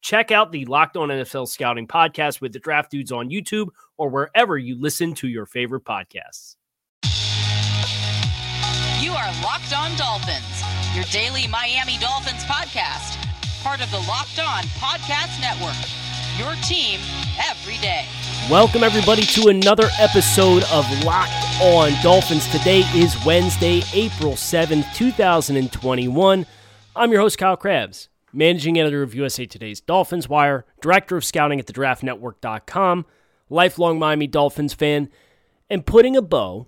Check out the Locked On NFL Scouting podcast with the draft dudes on YouTube or wherever you listen to your favorite podcasts. You are Locked On Dolphins, your daily Miami Dolphins podcast, part of the Locked On Podcast Network. Your team every day. Welcome, everybody, to another episode of Locked On Dolphins. Today is Wednesday, April 7th, 2021. I'm your host, Kyle Crabbs, managing editor of USA Today's Dolphins Wire, director of scouting at thedraftnetwork.com, lifelong Miami Dolphins fan, and putting a bow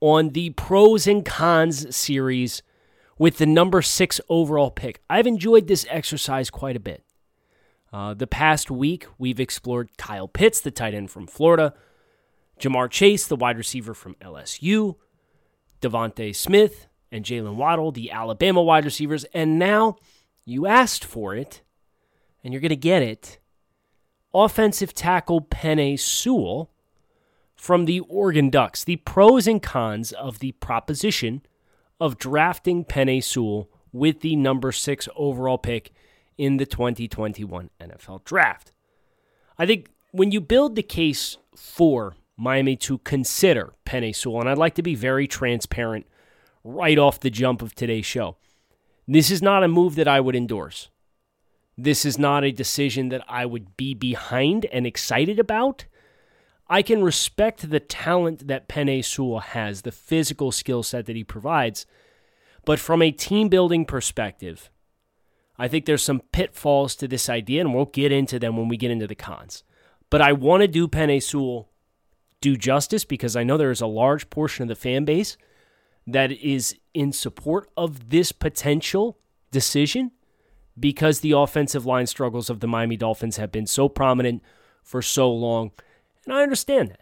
on the pros and cons series with the number six overall pick. I've enjoyed this exercise quite a bit. Uh, the past week, we've explored Kyle Pitts, the tight end from Florida, Ja'Marr Chase, the wide receiver from LSU, DeVonta Smith, and Jaylen Waddle, the Alabama wide receivers. And now you asked for it, and you're going to get it. Offensive tackle Penei Sewell from the Oregon Ducks. The pros and cons of the proposition of drafting Penei Sewell with the number six overall pick in the 2021 NFL Draft. I think when you build the case for Miami to consider Penei Sewell, and I'd like to be very transparent right off the jump of today's show, this is not a move that I would endorse. This is not a decision that I would be behind and excited about. I can respect the talent that Penei Sewell has, the physical skill set that he provides, but from a team building perspective, I think there's some pitfalls to this idea, and we'll get into them when we get into the cons. But I want to do Penei Sewell do justice because I know there is a large portion of the fan base that is in support of this potential decision because the offensive line struggles of the Miami Dolphins have been so prominent for so long. And I understand that.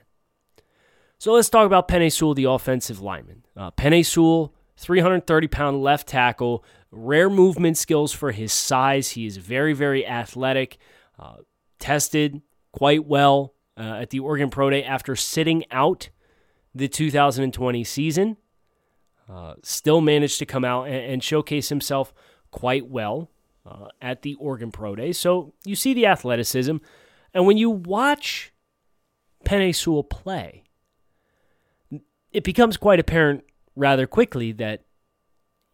So let's talk about Penei Sewell, the offensive lineman. Uh, Penei Sewell, 330 pound left tackle, rare movement skills for his size. He is very, very athletic, uh, tested quite well uh, at the Oregon Pro Day after sitting out the 2020 season. Uh, still managed to come out and, and showcase himself quite well uh, at the Oregon Pro Day. So you see the athleticism. And when you watch Penei Sewell play, it becomes quite apparent rather quickly that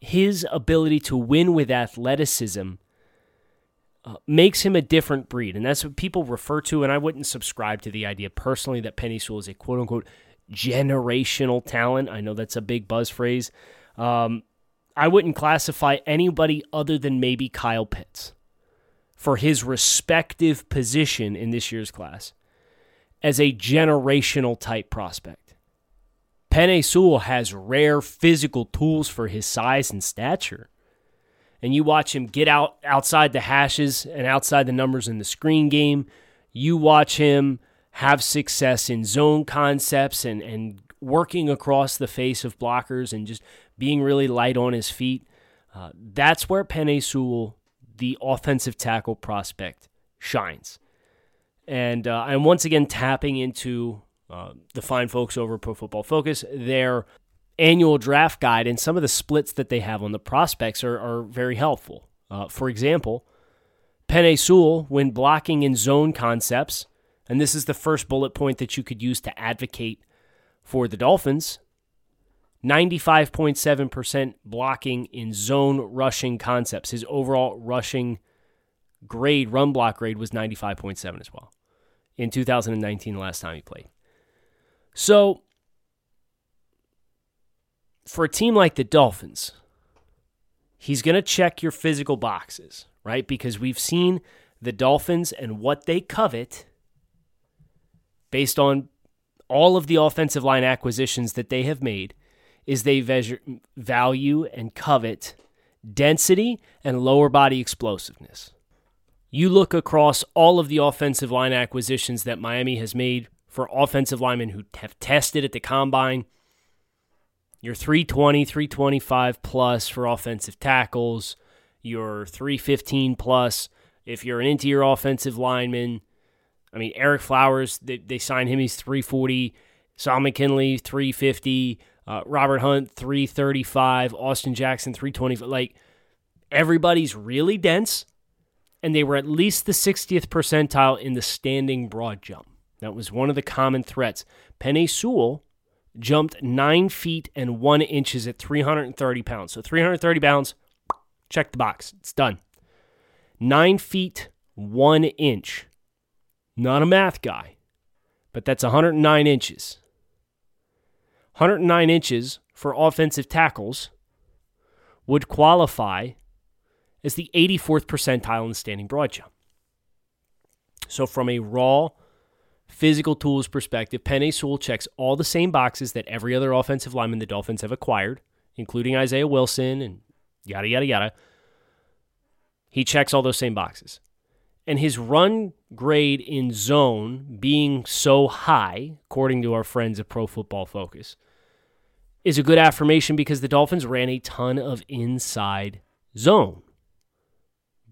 his ability to win with athleticism uh, makes him a different breed. And that's what people refer to. And I wouldn't subscribe to the idea personally that Penei Sewell is a quote unquote generational talent. I know that's a big buzz phrase. Um, I wouldn't classify anybody other than maybe Kyle Pitts for his respective position in this year's class as a generational type prospect. Penei Sewell has rare physical tools for his size and stature. And you watch him get out outside the hashes and outside the numbers in the screen game. You watch him have success in zone concepts and, and working across the face of blockers and just being really light on his feet. Uh, that's where Penei Sewell, the offensive tackle prospect, shines. And uh, I'm once again tapping into uh, the fine folks over Pro Football Focus, their annual draft guide and some of the splits that they have on the prospects are, are very helpful. Uh, for example, Penei Sewell, when blocking in zone concepts, and this is the first bullet point that you could use to advocate for the Dolphins, 95.7% blocking in zone rushing concepts. His overall rushing grade, run block grade, was 95.7 as well in 2019, the last time he played. So, for a team like the Dolphins, he's going to check your physical boxes, right? Because we've seen the Dolphins and what they covet based on all of the offensive line acquisitions that they have made is they value and covet density and lower body explosiveness. You look across all of the offensive line acquisitions that Miami has made for offensive linemen who have tested at the combine. You're 320, 325 plus for offensive tackles. You're 315 plus if you're an interior offensive lineman. I mean, Ereck Flowers, they, they signed him, he's 340. Solomon Kindley, 350. Uh, Robert Hunt, 335. Austin Jackson, 325. Like, everybody's really dense, and they were at least the 60th percentile in the standing broad jump. That was one of the common threats. Penei Sewell jumped 9 feet and 1 inches at 330 pounds. So 330 pounds, check the box. It's done. 9 feet 1 inch. Not a math guy, but that's 109 inches. 109 inches for offensive tackles would qualify as the 84th percentile in standing broad jump. So, from a raw physical tools perspective, Penei Sewell checks all the same boxes that every other offensive lineman the Dolphins have acquired, including Isaiah Wilson and yada, yada, yada. He checks all those same boxes. And his run grade in zone being so high, according to our friends at Pro Football Focus, is a good affirmation because the Dolphins ran a ton of inside zone.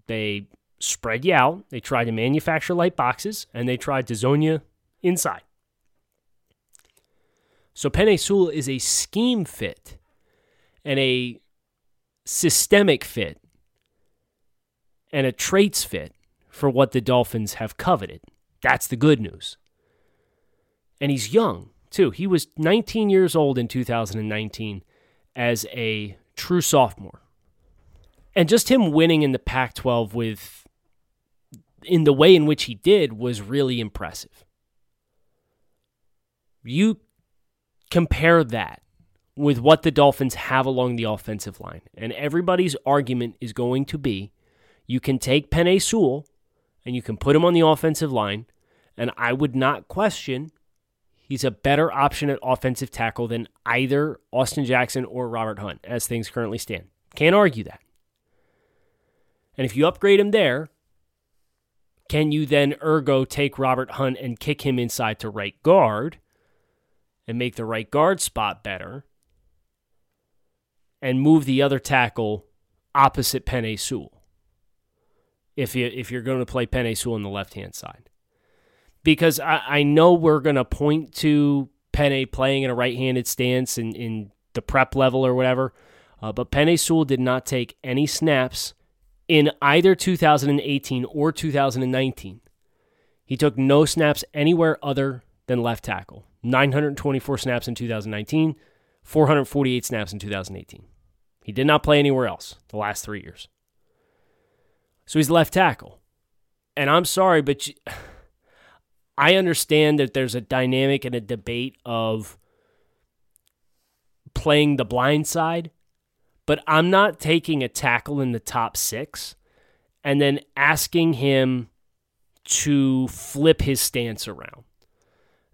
They spread you out, they tried to manufacture light boxes, and they tried to zone you inside. So Sewell is a scheme fit and a systemic fit and a traits fit for what the Dolphins have coveted. That's the good news. And he's young, too. He was 19 years old in 2019 as a true sophomore. And just him winning in the Pac 12 with in the way in which he did was really impressive. You compare that with what the Dolphins have along the offensive line, and everybody's argument is going to be you can take Penei Sewell and you can put him on the offensive line. And I would not question he's a better option at offensive tackle than either Austin Jackson or Robert Hunt as things currently stand. Can't argue that. And if you upgrade him there, can you then ergo take Robert Hunt and kick him inside to right guard and make the right guard spot better and move the other tackle opposite Penei Sewell? If you if you're going to play Penei Sewell on the left hand side, because I, I know we're going to point to Penei playing in a right handed stance in, in the prep level or whatever, uh, but Penei Sewell did not take any snaps in either 2018 or 2019. He took no snaps anywhere other than left tackle. 924 snaps in 2019, 448 snaps in 2018. He did not play anywhere else the last three years. So he's left tackle. And I'm sorry, but you, I understand that there's a dynamic and a debate of playing the blind side, but I'm not taking a tackle in the top six and then asking him to flip his stance around.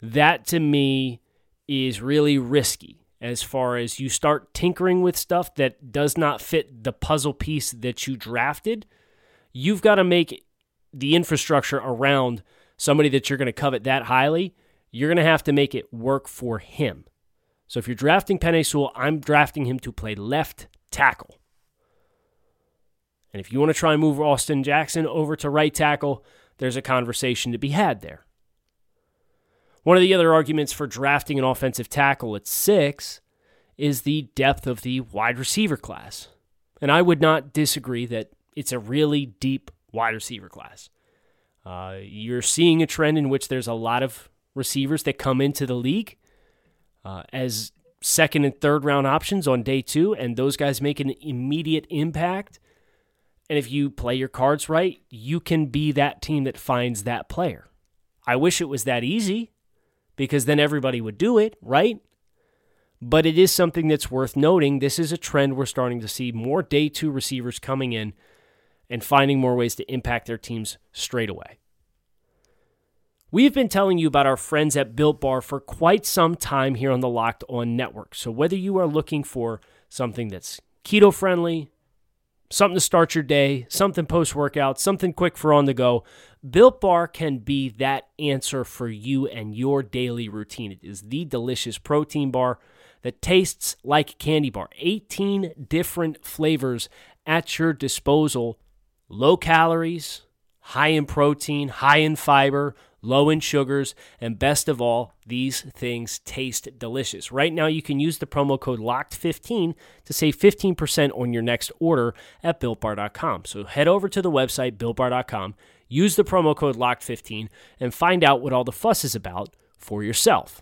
That to me is really risky as far as you start tinkering with stuff that does not fit the puzzle piece that you drafted you've got to make the infrastructure around somebody that you're going to covet that highly. You're going to have to make it work for him. So if you're drafting Penei Sewell, I'm drafting him to play left tackle. And if you want to try and move Austin Jackson over to right tackle, there's a conversation to be had there. One of the other arguments for drafting an offensive tackle at six is the depth of the wide receiver class. And I would not disagree that it's a really deep wide receiver class. Uh, you're seeing a trend in which there's a lot of receivers that come into the league uh, as second and third round options on day two, and those guys make an immediate impact. And if you play your cards right, you can be that team that finds that player. I wish it was that easy because then everybody would do it, right? But it is something that's worth noting. This is a trend we're starting to see more day two receivers coming in and finding more ways to impact their teams straight away. We've been telling you about our friends at Built Bar for quite some time here on the Locked On Network. So whether you are looking for something that's keto friendly, something to start your day, something post workout, something quick for on the go. Built Bar can be that answer for you and your daily routine. It is the delicious protein bar that tastes like candy bar. 18 different flavors at your disposal. Low calories, high in protein, high in fiber, low in sugars, and best of all, these things taste delicious. Right now, you can use the promo code LOCKED15 to save 15% on your next order at BuiltBar.com. So head over to the website, BuiltBar.com, use the promo code LOCKED15, and find out what all the fuss is about for yourself.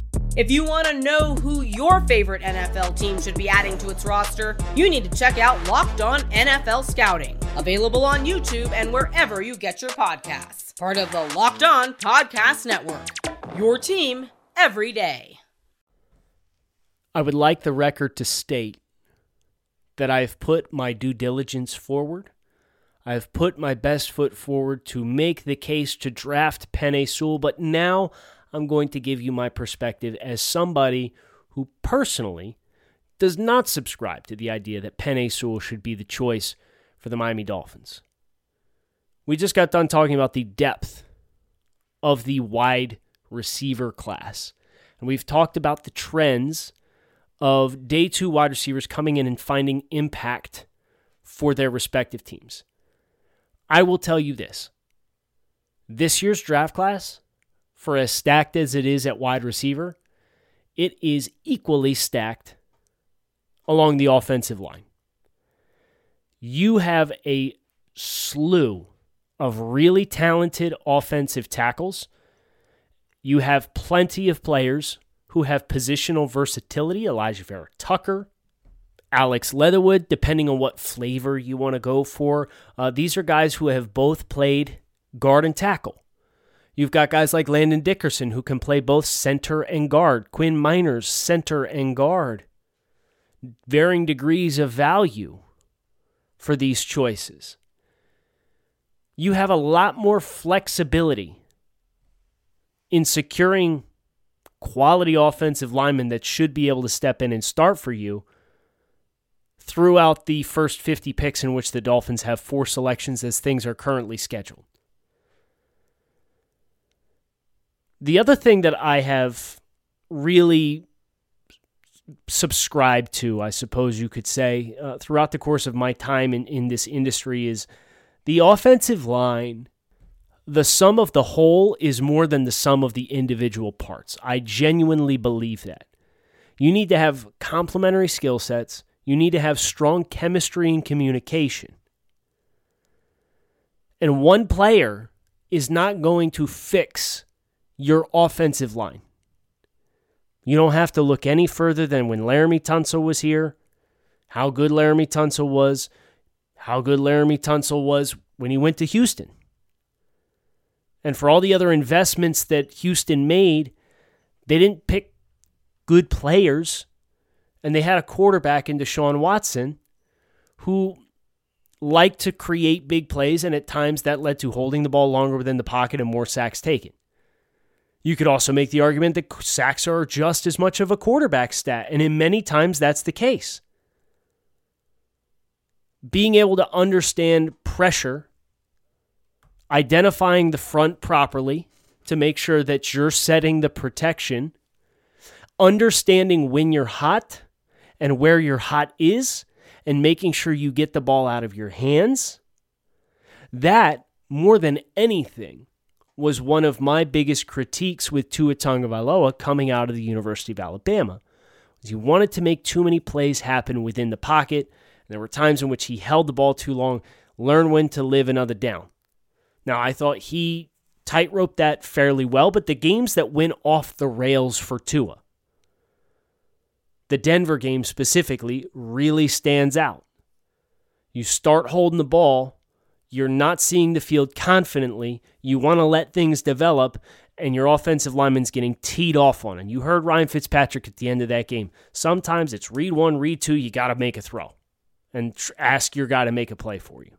If you want to know who your favorite NFL team should be adding to its roster, you need to check out Locked On NFL Scouting, available on YouTube and wherever you get your podcasts. Part of the Locked On Podcast Network. Your team every day. I would like the record to state that I have put my due diligence forward. I have put my best foot forward to make the case to draft Penei Sewell, but now I'm going to give you my perspective as somebody who personally does not subscribe to the idea that Penei Sewell should be the choice for the Miami Dolphins. We just got done talking about the depth of the wide receiver class. And we've talked about the trends of day two wide receivers coming in and finding impact for their respective teams. I will tell you this this year's draft class for as stacked as it is at wide receiver, it is equally stacked along the offensive line. You have a slew of really talented offensive tackles. You have plenty of players who have positional versatility Elijah Vera Tucker, Alex Leatherwood, depending on what flavor you want to go for. Uh, these are guys who have both played guard and tackle. You've got guys like Landon Dickerson who can play both center and guard, Quinn Meinerz, center and guard. Varying degrees of value for these choices. You have a lot more flexibility in securing quality offensive linemen that should be able to step in and start for you throughout the first 50 picks in which the Dolphins have four selections as things are currently scheduled. The other thing that I have really subscribed to, I suppose you could say, uh, throughout the course of my time in, in this industry is the offensive line. The sum of the whole is more than the sum of the individual parts. I genuinely believe that. You need to have complementary skill sets. You need to have strong chemistry and communication. And one player is not going to fix your offensive line. You don't have to look any further than when Laremy Tunsil was here, how good Laremy Tunsil was, how good Laremy Tunsil was when he went to Houston. And for all the other investments that Houston made, they didn't pick good players. And they had a quarterback in Deshaun Watson who liked to create big plays, and at times that led to holding the ball longer within the pocket and more sacks taken. You could also make the argument that sacks are just as much of a quarterback stat, and in many times that's the case. Being able to understand pressure identifying the front properly to make sure that you're setting the protection, understanding when you're hot and where your hot is, and making sure you get the ball out of your hands. That, more than anything, was one of my biggest critiques with Tua Tagovailoa coming out of the University of Alabama. He wanted to make too many plays happen within the pocket. There were times in which he held the ball too long, learn when to live another down. Now, I thought he tightrope that fairly well, but the games that went off the rails for Tua, the Denver game specifically, really stands out. You start holding the ball, you're not seeing the field confidently, you want to let things develop, and your offensive lineman's getting teed off on. And you heard Ryan Fitzpatrick at the end of that game. Sometimes it's read one, read two, you got to make a throw and tr- ask your guy to make a play for you.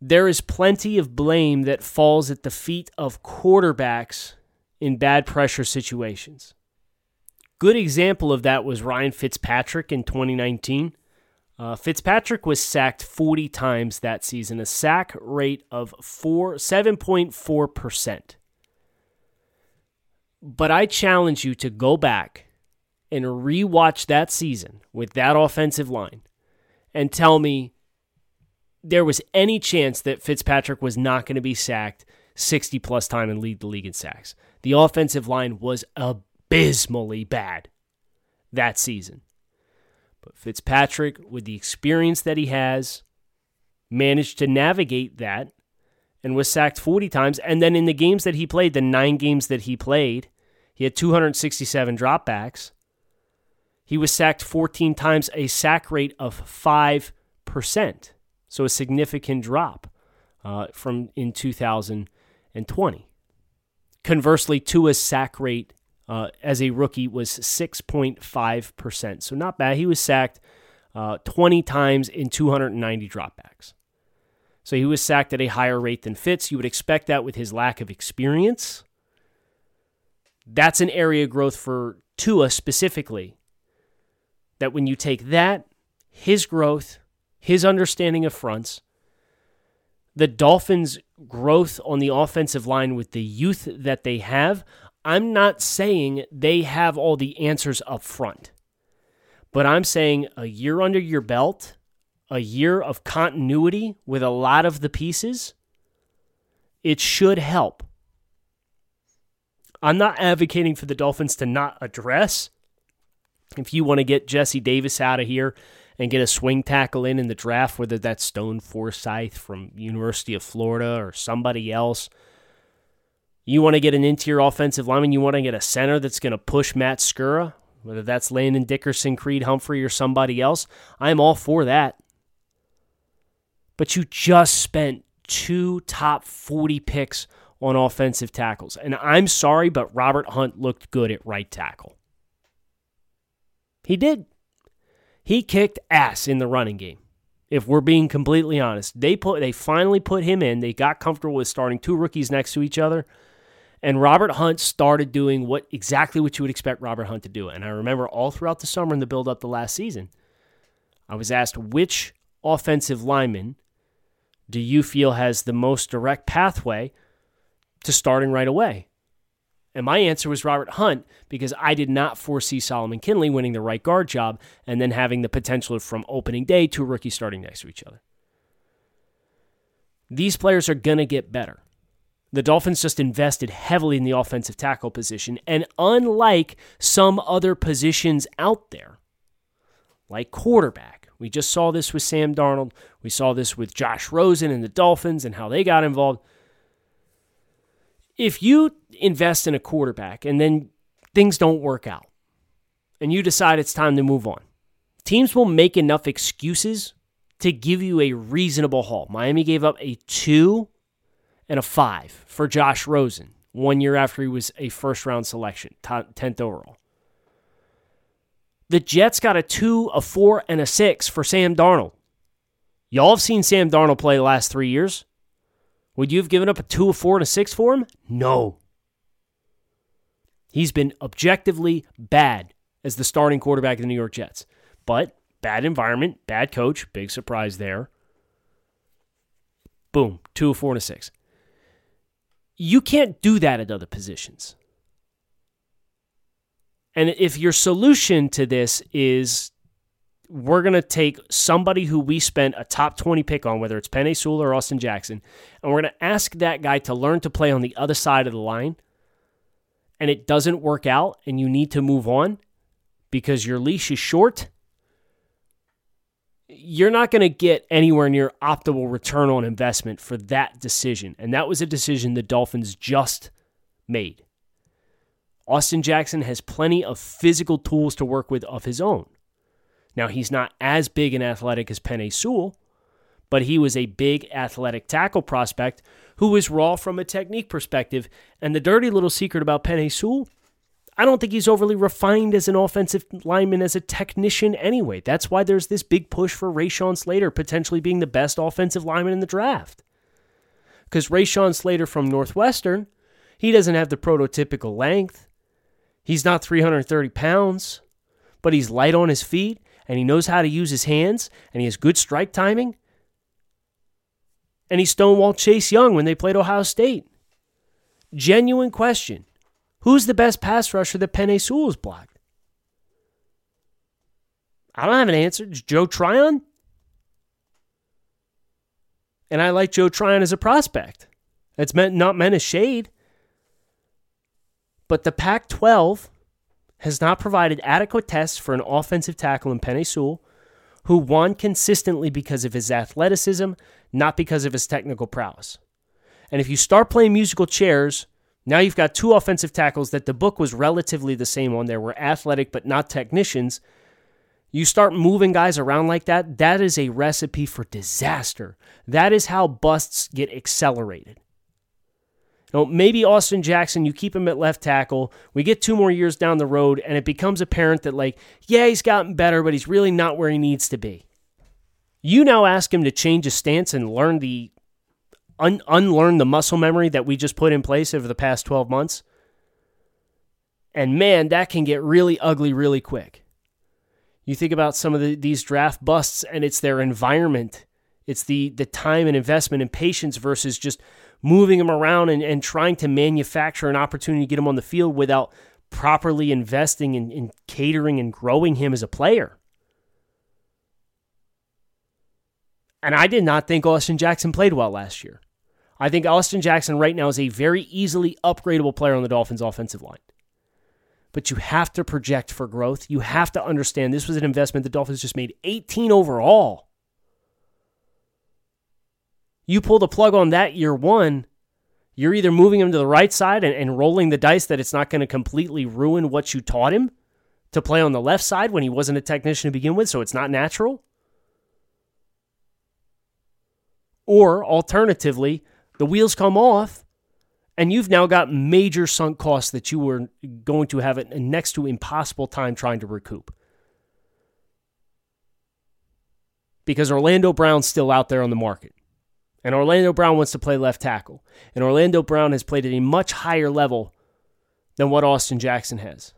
There is plenty of blame that falls at the feet of quarterbacks in bad pressure situations. Good example of that was Ryan Fitzpatrick in 2019. Uh, Fitzpatrick was sacked 40 times that season, a sack rate of four, 7.4%. But I challenge you to go back and rewatch that season with that offensive line and tell me there was any chance that Fitzpatrick was not going to be sacked 60 plus time and lead the league in sacks. The offensive line was abysmally bad that season. But Fitzpatrick, with the experience that he has, managed to navigate that and was sacked 40 times. And then in the games that he played, the nine games that he played, he had 267 dropbacks. He was sacked 14 times, a sack rate of 5%. So a significant drop uh, from in 2020. Conversely, Tua's sack rate uh, as a rookie was 6.5%. So not bad. He was sacked uh, 20 times in 290 dropbacks. So he was sacked at a higher rate than Fitz. You would expect that with his lack of experience. That's an area of growth for Tua specifically. That when you take that, his growth, his understanding of fronts, the Dolphins' growth on the offensive line with the youth that they have, I'm not saying they have all the answers up front, but I'm saying a year under your belt, a year of continuity with a lot of the pieces, it should help. I'm not advocating for the Dolphins to not address. If you want to get Jesse Davis out of here and get a swing tackle in in the draft, whether that's Stone Forsythe from University of Florida or somebody else. You want to get an interior offensive lineman. You want to get a center that's going to push Matt Skura, whether that's Landon Dickerson, Creed Humphrey, or somebody else. I'm all for that. But you just spent two top 40 picks on offensive tackles. And I'm sorry, but Robert Hunt looked good at right tackle. He did. He kicked ass in the running game. If we're being completely honest, they put they finally put him in. They got comfortable with starting two rookies next to each other. And Robert Hunt started doing what exactly what you would expect Robert Hunt to do. And I remember all throughout the summer in the build up the last season, I was asked which offensive lineman do you feel has the most direct pathway to starting right away? And my answer was Robert Hunt because I did not foresee Solomon Kindley winning the right guard job and then having the potential from opening day to rookie starting next to each other. These players are going to get better. The Dolphins just invested heavily in the offensive tackle position. And unlike some other positions out there, like quarterback, we just saw this with Sam Darnold. We saw this with Josh Rosen and the Dolphins and how they got involved if you invest in a quarterback and then things don't work out and you decide it's time to move on, teams will make enough excuses to give you a reasonable haul. Miami gave up a two and a five for Josh Rosen one year after he was a first round selection, 10th overall. The Jets got a two, a four, and a six for Sam Darnold. Y'all have seen Sam Darnold play the last three years. Would you have given up a two, a four, and a six for him? No. He's been objectively bad as the starting quarterback of the New York Jets. But bad environment, bad coach, big surprise there. Boom, two, a four, and a six. You can't do that at other positions. And if your solution to this is we're going to take somebody who we spent a top 20 pick on, whether it's Penei Sewell or Austin Jackson, and we're going to ask that guy to learn to play on the other side of the line, and it doesn't work out and you need to move on because your leash is short, you're not going to get anywhere near optimal return on investment for that decision. And that was a decision the Dolphins just made. Austin Jackson has plenty of physical tools to work with of his own. Now, he's not as big and athletic as Penei Sewell, but he was a big athletic tackle prospect who was raw from a technique perspective. And the dirty little secret about Penei Sewell, I don't think he's overly refined as an offensive lineman, as a technician anyway. That's why there's this big push for Rashawn Slater potentially being the best offensive lineman in the draft. Because Rashawn Slater from Northwestern, he doesn't have the prototypical length. He's not 330 pounds, but he's light on his feet and he knows how to use his hands and he has good strike timing. And he stonewalled Chase Young when they played Ohio State. Genuine question. Who's the best pass rusher that Penei Sewell's blocked? I don't have an answer. It's Joe Tryon? And I like Joe Tryon as a prospect. That's meant not meant as shade. But the Pac 12 has not provided adequate tests for an offensive tackle in Penei Sewell, who won consistently because of his athleticism, not because of his technical prowess. And if you start playing musical chairs, now you've got two offensive tackles that the book was relatively the same on. There were athletic but not technicians. You start moving guys around like that, that is a recipe for disaster. That is how busts get accelerated. Know, maybe Austin Jackson, you keep him at left tackle. We get two more years down the road, and it becomes apparent that, like, yeah, he's gotten better, but he's really not where he needs to be. You now ask him to change his stance and learn the un- unlearn the muscle memory that we just put in place over the past 12 months. And man, that can get really ugly really quick. You think about some of the, these draft busts, and it's their environment. It's the the time and investment and patience versus just moving them around and, and trying to manufacture an opportunity to get him on the field without properly investing in, in catering and growing him as a player. And I did not think Austin Jackson played well last year. I think Austin Jackson right now is a very easily upgradable player on the Dolphins' offensive line. But you have to project for growth. You have to understand this was an investment the Dolphins just made 18 overall. You pull the plug on that year one, you're either moving him to the right side and, and rolling the dice that it's not going to completely ruin what you taught him to play on the left side when he wasn't a technician to begin with, so it's not natural. Or alternatively, the wheels come off and you've now got major sunk costs that you were going to have a next to impossible time trying to recoup. Because Orlando Brown's still out there on the market. And Orlando Brown wants to play left tackle. And Orlando Brown has played at a much higher level than what Austin Jackson has.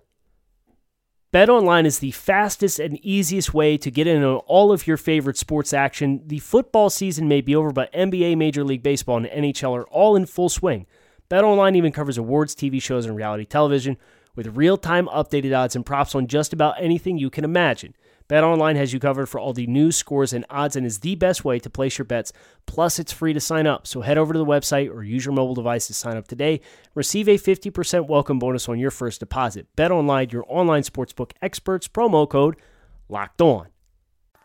BetOnline is the fastest and easiest way to get in on all of your favorite sports action. The football season may be over, but NBA, Major League Baseball, and NHL are all in full swing. BetOnline even covers awards, TV shows, and reality television with real-time updated odds and props on just about anything you can imagine. BetOnline has you covered for all the news, scores, and odds and is the best way to place your bets. Plus, it's free to sign up. So head over to the website or use your mobile device to sign up today. Receive a 50% welcome bonus on your first deposit. BetOnline, your online sportsbook experts, promo code LOCKED ON.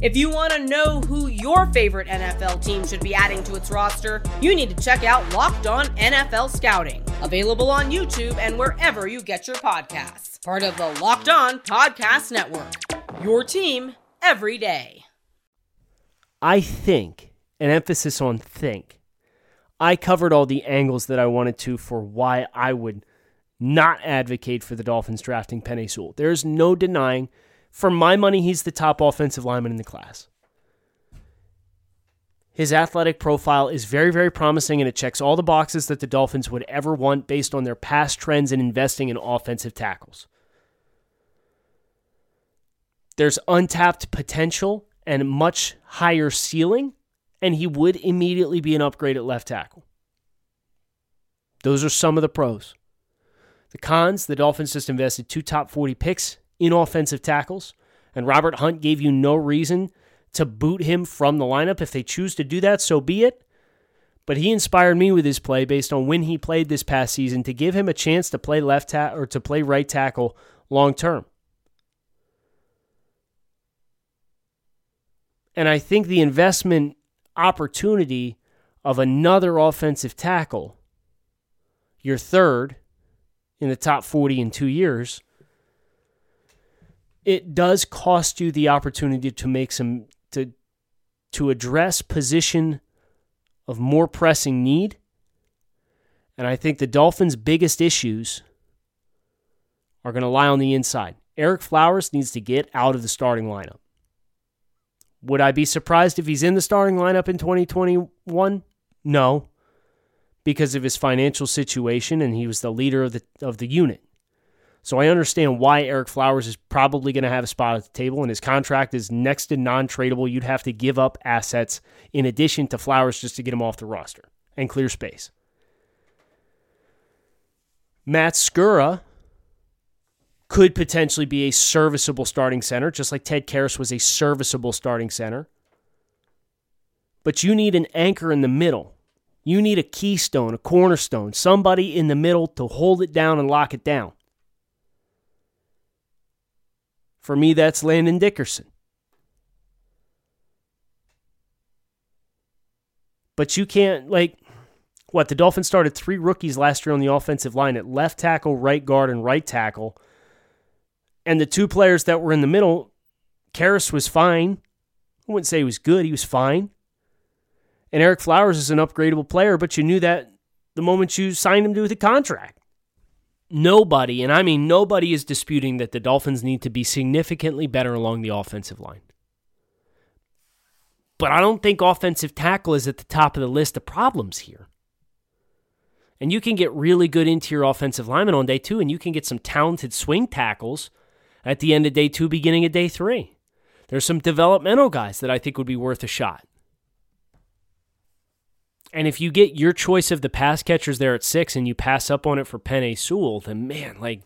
If you want to know who your favorite NFL team should be adding to its roster, you need to check out Locked On NFL Scouting, available on YouTube and wherever you get your podcasts. Part of the Locked On Podcast Network. Your team every day. I think, an emphasis on think, I covered all the angles that I wanted to for why I would not advocate for the Dolphins drafting Penei Sewell. There's no denying, for my money, he's the top offensive lineman in the class. His athletic profile is very, very promising, and it checks all the boxes that the Dolphins would ever want based on their past trends in investing in offensive tackles. There's untapped potential and much higher ceiling, and he would immediately be an upgrade at left tackle. Those are some of the pros. The cons the Dolphins just invested two top 40 picks in offensive tackles, and Robert Hunt gave you no reason to boot him from the lineup. If they choose to do that, so be it. But he inspired me with his play based on when he played this past season to give him a chance to play left ta- or to play right tackle long term. And I think the investment opportunity of another offensive tackle, your third in the top 40 in two years, it does cost you the opportunity to make some to to address position of more pressing need. And I think the Dolphins' biggest issues are going to lie on the inside. Ereck Flowers needs to get out of the starting lineup. Would I be surprised if he's in the starting lineup in 2021? No, because of his financial situation and he was the leader of the of the unit. So I understand why Ereck Flowers is probably going to have a spot at the table, and his contract is next to non tradable. You'd have to give up assets in addition to Flowers just to get him off the roster and clear space. Matt Skura could potentially be a serviceable starting center, just like Ted Karras was a serviceable starting center. But you need an anchor in the middle. You need a keystone, a cornerstone, somebody in the middle to hold it down and lock it down. For me, that's Landon Dickerson. But you can't, like, what? The Dolphins started three rookies last year on the offensive line at left tackle, right guard, and right tackle. And the two players that were in the middle, Karras was fine. I wouldn't say he was good, he was fine. And Ereck Flowers is an upgradable player, but you knew that the moment you signed him to the contract nobody, and I mean nobody, is disputing that the Dolphins need to be significantly better along the offensive line. But I don't think offensive tackle is at the top of the list of problems here. And you can get really good interior offensive linemen on day two, and you can get some talented swing tackles at the end of day two, beginning of day three. There's some developmental guys that I think would be worth a shot. And if you get your choice of the pass catchers there at six and you pass up on it for Penei Sewell, then man, like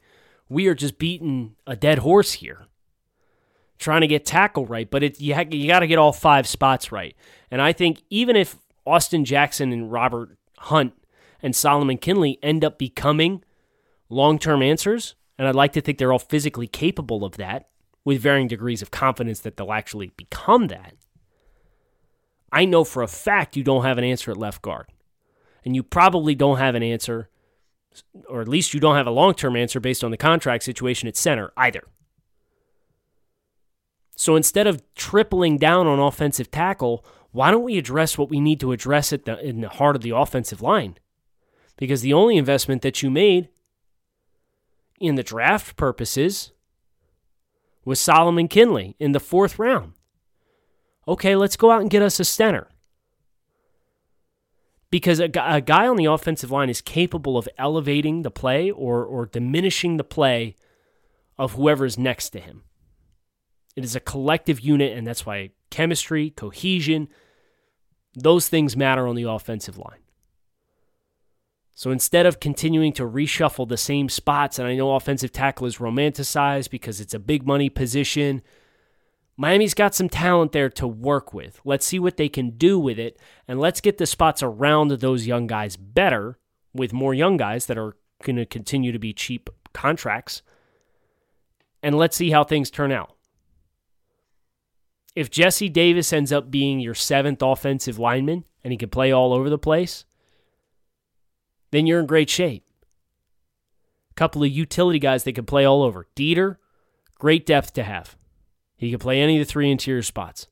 we are just beating a dead horse here. Trying to get tackle right, but it you, ha- you got to get all five spots right. And I think even if Austin Jackson and Robert Hunt and Solomon Kindley end up becoming long term answers, and I'd like to think they're all physically capable of that with varying degrees of confidence that they'll actually become that. I know for a fact you don't have an answer at left guard. And you probably don't have an answer, or at least you don't have a long term answer based on the contract situation at center either. So instead of tripling down on offensive tackle, why don't we address what we need to address at the, in the heart of the offensive line? Because the only investment that you made in the draft purposes was Solomon Kindley in the fourth round. Okay, let's go out and get us a center. Because a, a guy on the offensive line is capable of elevating the play or, or diminishing the play of whoever is next to him. It is a collective unit, and that's why chemistry, cohesion, those things matter on the offensive line. So instead of continuing to reshuffle the same spots, and I know offensive tackle is romanticized because it's a big money position, Miami's got some talent there to work with. Let's see what they can do with it, and let's get the spots around those young guys better with more young guys that are going to continue to be cheap contracts. And let's see how things turn out. If Jesse Davis ends up being your seventh offensive lineman and he can play all over the place, then you're in great shape. A couple of utility guys that can play all over. Deiter, great depth to have. He can play any of the three interior spots.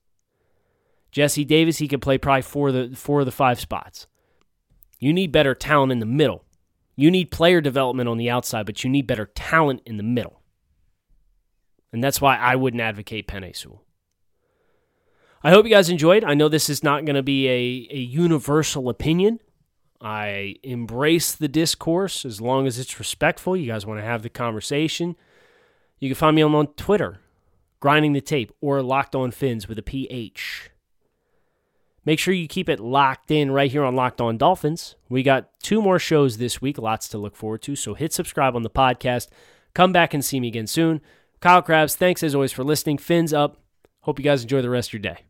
Jesse Davis, he can play probably four of the four of the five spots. You need better talent in the middle. You need player development on the outside, but you need better talent in the middle. And that's why I wouldn't advocate Penei Sewell. I hope you guys enjoyed. I know this is not going to be a, a universal opinion. I embrace the discourse as long as it's respectful. You guys want to have the conversation. You can find me on Twitter, grinding the tape, or locked on fins with a PH. Make sure you keep it locked in right here on Locked On Dolphins. We got two more shows this week, lots to look forward to. So hit subscribe on the podcast. Come back and see me again soon. Kyle Crabbs, thanks as always for listening. Fins up. Hope you guys enjoy the rest of your day.